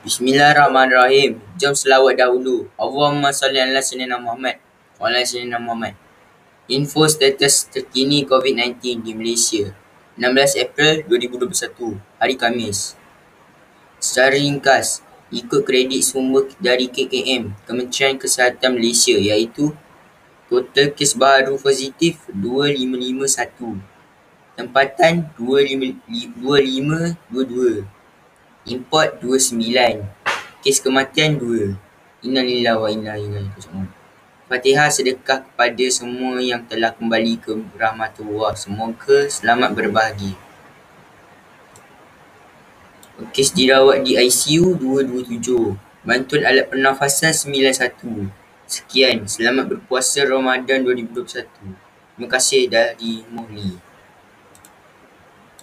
Bismillahirrahmanirrahim. Jom selawat dahulu. Allahumma salli ala sayyidina Muhammad wa ala sayyidina Muhammad. Info status terkini COVID-19 di Malaysia. 16 April 2021, hari Khamis. Secara ringkas, ikut kredit sumber dari KKM, Kementerian Kesihatan Malaysia iaitu total kes baru positif 2551, tempatan 2522, import 29, kes kematian 2. Innalillahi wa inna ilaihi raji'un. Fatihah sedekah kepada semua yang telah kembali ke rahmatullah. Semoga selamat berbahagi. Kes dirawat di ICU 227. Bantuan alat pernafasan 91. Sekian. Selamat berpuasa Ramadan 2021. Terima kasih dari Mohli.